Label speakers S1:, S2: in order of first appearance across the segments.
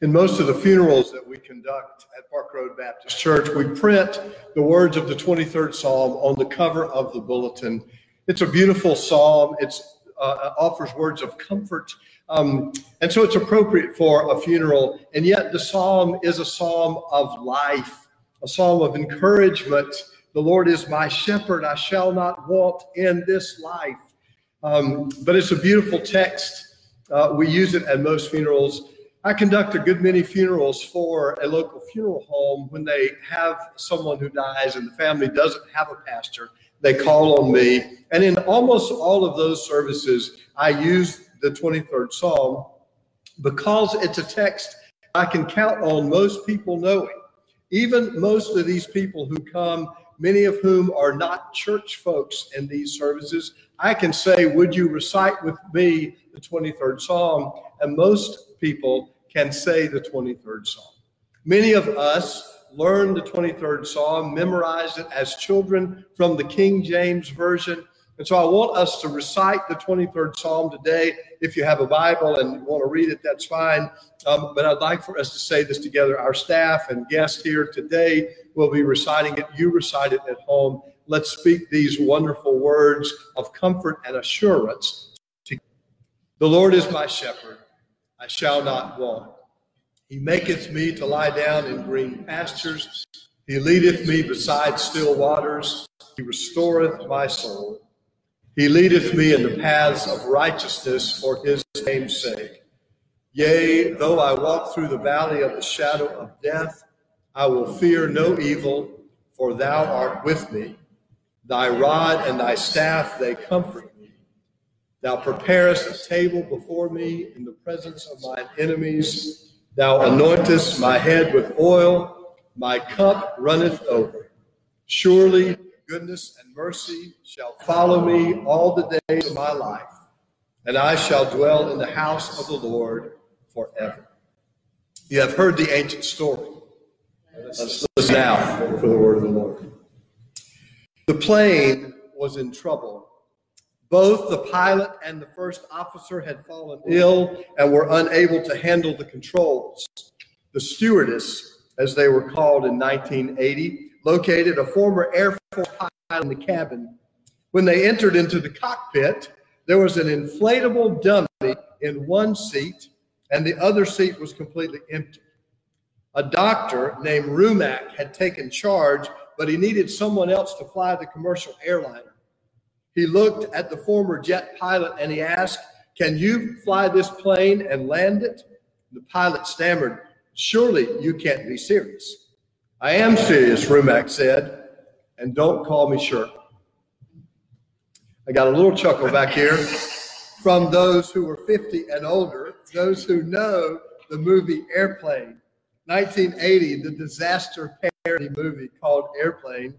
S1: In most of the funerals that we conduct at Park Road Baptist Church, we print the words of the 23rd Psalm on the cover of the bulletin. It's a beautiful psalm. It uh, offers words of comfort. Um, and so it's appropriate for a funeral. And yet, the psalm is a psalm of life, a psalm of encouragement. The Lord is my shepherd, I shall not want in this life. Um, but it's a beautiful text. Uh, we use it at most funerals. I conduct a good many funerals for a local funeral home when they have someone who dies and the family doesn't have a pastor. They call on me. And in almost all of those services, I use the 23rd Psalm because it's a text I can count on most people knowing. Even most of these people who come, many of whom are not church folks in these services, I can say, Would you recite with me the 23rd Psalm? And most people can say the 23rd Psalm. Many of us learned the 23rd Psalm, memorized it as children from the King James Version. And so I want us to recite the 23rd Psalm today. If you have a Bible and want to read it, that's fine. Um, but I'd like for us to say this together. Our staff and guests here today will be reciting it. You recite it at home. Let's speak these wonderful words of comfort and assurance. The Lord is my shepherd. I shall not want. He maketh me to lie down in green pastures. He leadeth me beside still waters. He restoreth my soul. He leadeth me in the paths of righteousness for his name's sake. Yea, though I walk through the valley of the shadow of death, I will fear no evil, for thou art with me. Thy rod and thy staff, they comfort. Thou preparest a table before me in the presence of mine enemies. Thou anointest my head with oil, my cup runneth over. Surely goodness and mercy shall follow me all the days of my life, and I shall dwell in the house of the Lord forever. You have heard the ancient story. Let's listen now for the word of the Lord. The plane was in trouble both the pilot and the first officer had fallen ill and were unable to handle the controls. The stewardess, as they were called in 1980, located a former Air Force pilot in the cabin. When they entered into the cockpit, there was an inflatable dummy in one seat, and the other seat was completely empty. A doctor named Rumack had taken charge, but he needed someone else to fly the commercial airliner. He looked at the former jet pilot and he asked, Can you fly this plane and land it? The pilot stammered, Surely you can't be serious. I am serious, Rumack said, and don't call me Shirley. I got a little chuckle back here from those who were 50 and older, those who know the movie Airplane. 1980, the disaster parody movie called Airplane.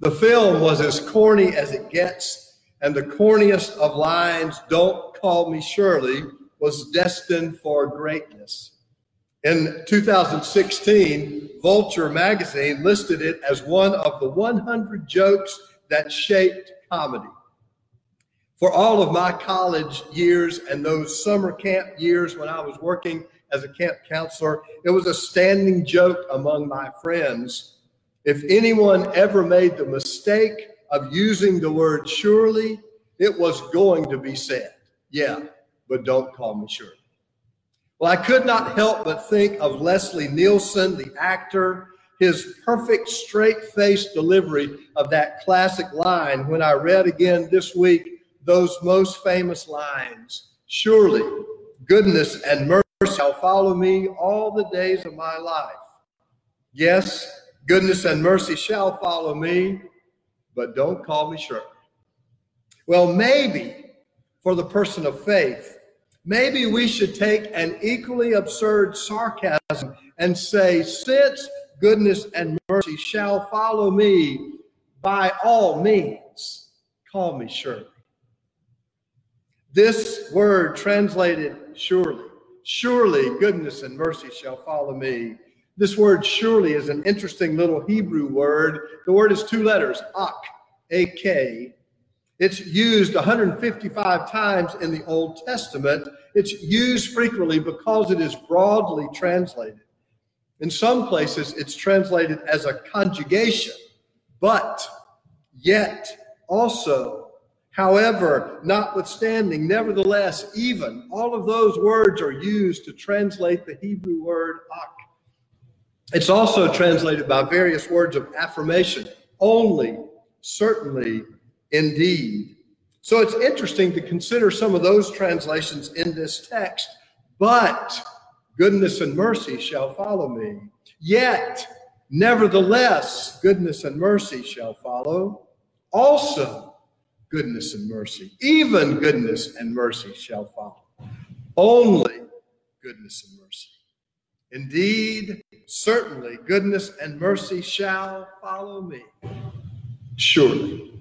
S1: The film was as corny as it gets and the corniest of lines, Don't Call Me Shirley, was destined for greatness. In 2016, Vulture magazine listed it as one of the 100 jokes that shaped comedy. For all of my college years and those summer camp years when I was working as a camp counselor, it was a standing joke among my friends. If anyone ever made the mistake of using the word surely, it was going to be said. Yeah, but don't call me Shirley. Well, I could not help but think of Leslie Nielsen, the actor, his perfect straight face delivery of that classic line when I read again this week those most famous lines Surely goodness and mercy shall follow me all the days of my life. Yes, goodness and mercy shall follow me but don't call me Shirley. Well, maybe for the person of faith, maybe we should take an equally absurd sarcasm and say, since goodness and mercy shall follow me, by all means, call me Shirley. This word translated surely, surely goodness and mercy shall follow me this word surely is an interesting little Hebrew word. The word is two letters, ak, A-K. It's used 155 times in the Old Testament. It's used frequently because it is broadly translated. In some places, it's translated as a conjugation, but, yet, also, however, notwithstanding, nevertheless, even. All of those words are used to translate the Hebrew word ak. It's also translated by various words of affirmation only, certainly, indeed. So it's interesting to consider some of those translations in this text. But goodness and mercy shall follow me. Yet, nevertheless, goodness and mercy shall follow. Also, goodness and mercy, even goodness and mercy shall follow. Only goodness and mercy. Indeed, certainly, goodness and mercy shall follow me. Surely.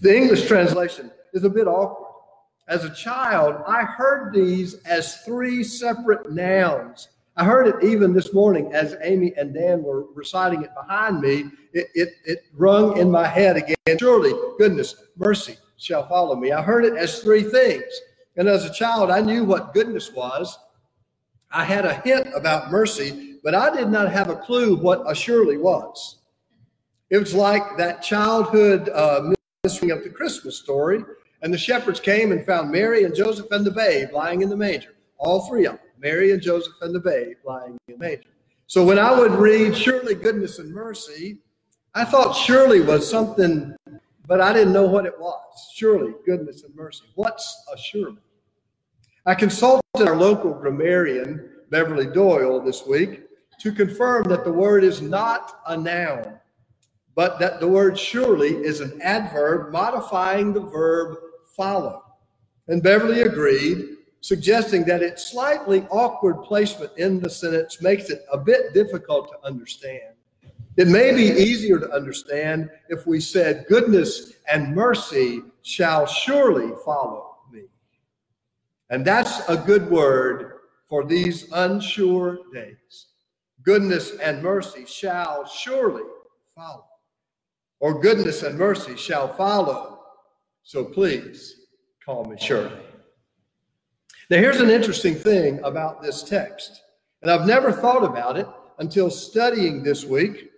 S1: The English translation is a bit awkward. As a child, I heard these as three separate nouns. I heard it even this morning as Amy and Dan were reciting it behind me. It, it, it rung in my head again. Surely, goodness, mercy shall follow me. I heard it as three things. And as a child, I knew what goodness was. I had a hint about mercy, but I did not have a clue what a surely was. It was like that childhood uh, ministering of the Christmas story and the shepherds came and found Mary and Joseph and the babe lying in the manger. All three of them, Mary and Joseph and the babe lying in the manger. So when I would read surely goodness and mercy, I thought surely was something, but I didn't know what it was. Surely goodness and mercy. What's a surely? I consulted our local grammarian, Beverly Doyle, this week to confirm that the word is not a noun, but that the word surely is an adverb modifying the verb follow. And Beverly agreed, suggesting that its slightly awkward placement in the sentence makes it a bit difficult to understand. It may be easier to understand if we said, Goodness and mercy shall surely follow. And that's a good word for these unsure days. Goodness and mercy shall surely follow, or goodness and mercy shall follow so please call me Shirley. Now, here's an interesting thing about this text, and I've never thought about it until studying this week,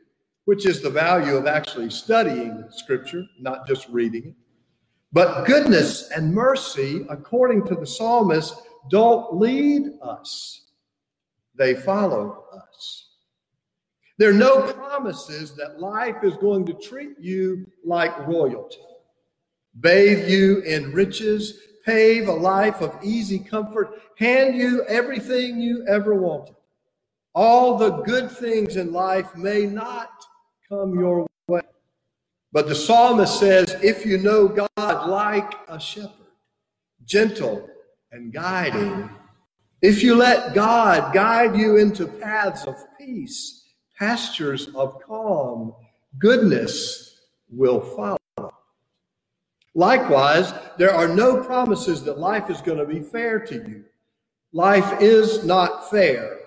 S1: which is the value of actually studying Scripture, not just reading it. But goodness and mercy, according to the psalmist, don't lead us, they follow us. There are no promises that life is going to treat you like royalty bathe you in riches, pave a life of easy comfort, hand you everything you ever wanted. All the good things in life may not come your way. But the psalmist says, if you know God like a shepherd, gentle and guiding, if you let God guide you into paths of peace, pastures of calm, goodness will follow. Likewise, there are no promises that life is going to be fair to you. Life is not fair.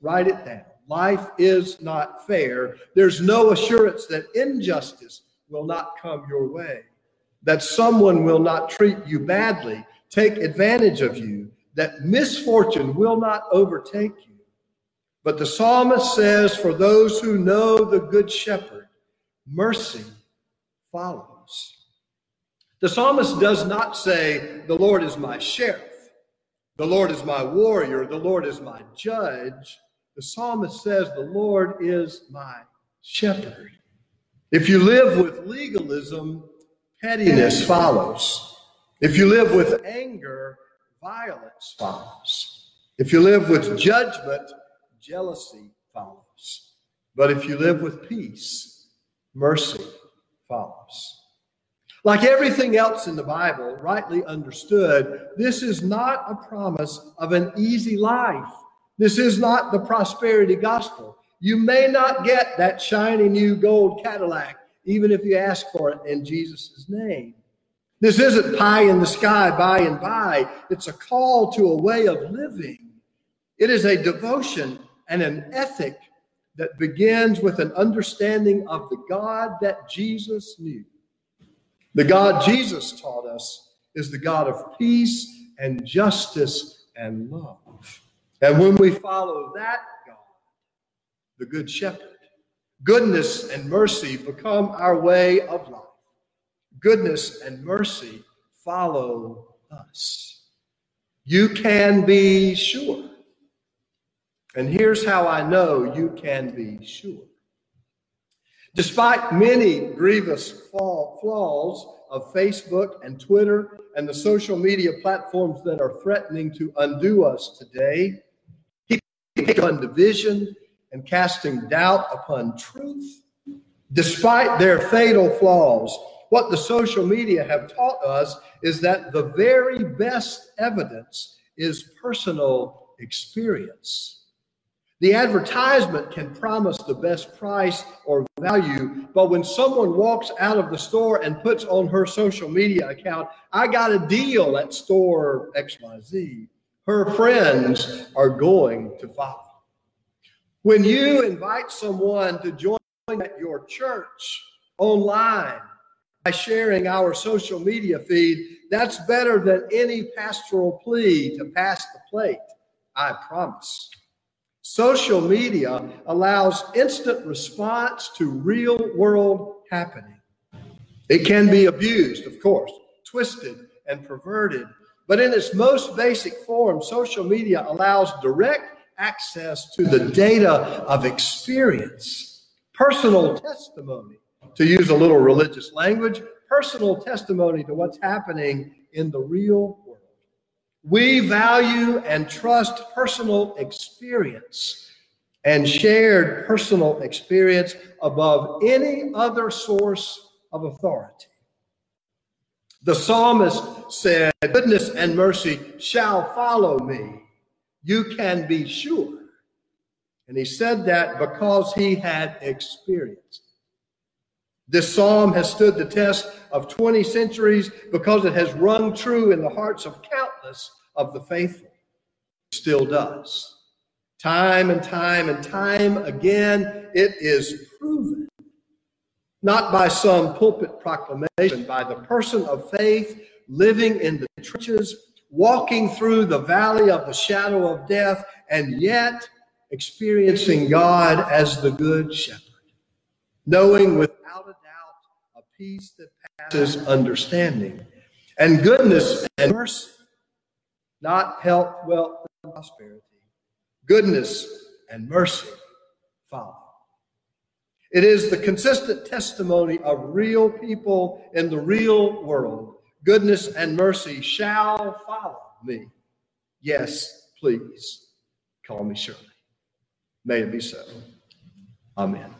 S1: Write it down. Life is not fair. There's no assurance that injustice will not come your way, that someone will not treat you badly, take advantage of you, that misfortune will not overtake you. But the psalmist says, for those who know the good shepherd, mercy follows. The psalmist does not say, The Lord is my sheriff, the Lord is my warrior, the Lord is my judge. The psalmist says, The Lord is my shepherd. If you live with legalism, pettiness follows. If you live with anger, violence follows. If you live with judgment, jealousy follows. But if you live with peace, mercy follows. Like everything else in the Bible, rightly understood, this is not a promise of an easy life. This is not the prosperity gospel. You may not get that shiny new gold Cadillac, even if you ask for it in Jesus' name. This isn't pie in the sky by and by. It's a call to a way of living. It is a devotion and an ethic that begins with an understanding of the God that Jesus knew The God Jesus taught us is the God of peace and justice and love. And when we follow that God, the Good Shepherd, goodness and mercy become our way of life. Goodness and mercy follow us. You can be sure. And here's how I know you can be sure. Despite many grievous flaws of Facebook and Twitter and the social media platforms that are threatening to undo us today, on division and casting doubt upon truth. Despite their fatal flaws, what the social media have taught us is that the very best evidence is personal experience. The advertisement can promise the best price or value, but when someone walks out of the store and puts on her social media account, I got a deal at store XYZ, her friends are going to follow. When you invite someone to join at your church online by sharing our social media feed, that's better than any pastoral plea to pass the plate, I promise. Social media allows instant response to real world happening. It can be abused, of course, twisted and perverted, but in its most basic form, social media allows direct access to the data of experience, personal testimony, to use a little religious language, personal testimony to what's happening in the real world. We value and trust personal experience and shared personal experience above any other source of authority. The psalmist said, Goodness and mercy shall follow me you can be sure. And he said that because he had experienced. This psalm has stood the test of 20 centuries because it has rung true in the hearts of countless of the faithful. It still does. Time and time and time again, it is proven, not by some pulpit proclamation, by the person of faith living in the trenches walking through the valley of the shadow of death, and yet experiencing God as the good shepherd, knowing without a doubt a peace that passes understanding, and goodness and mercy, not health, wealth, and prosperity. Goodness and mercy follow. It is the consistent testimony of real people in the real world goodness and mercy shall follow me. Yes, please call me Shirley. May it be so. Amen.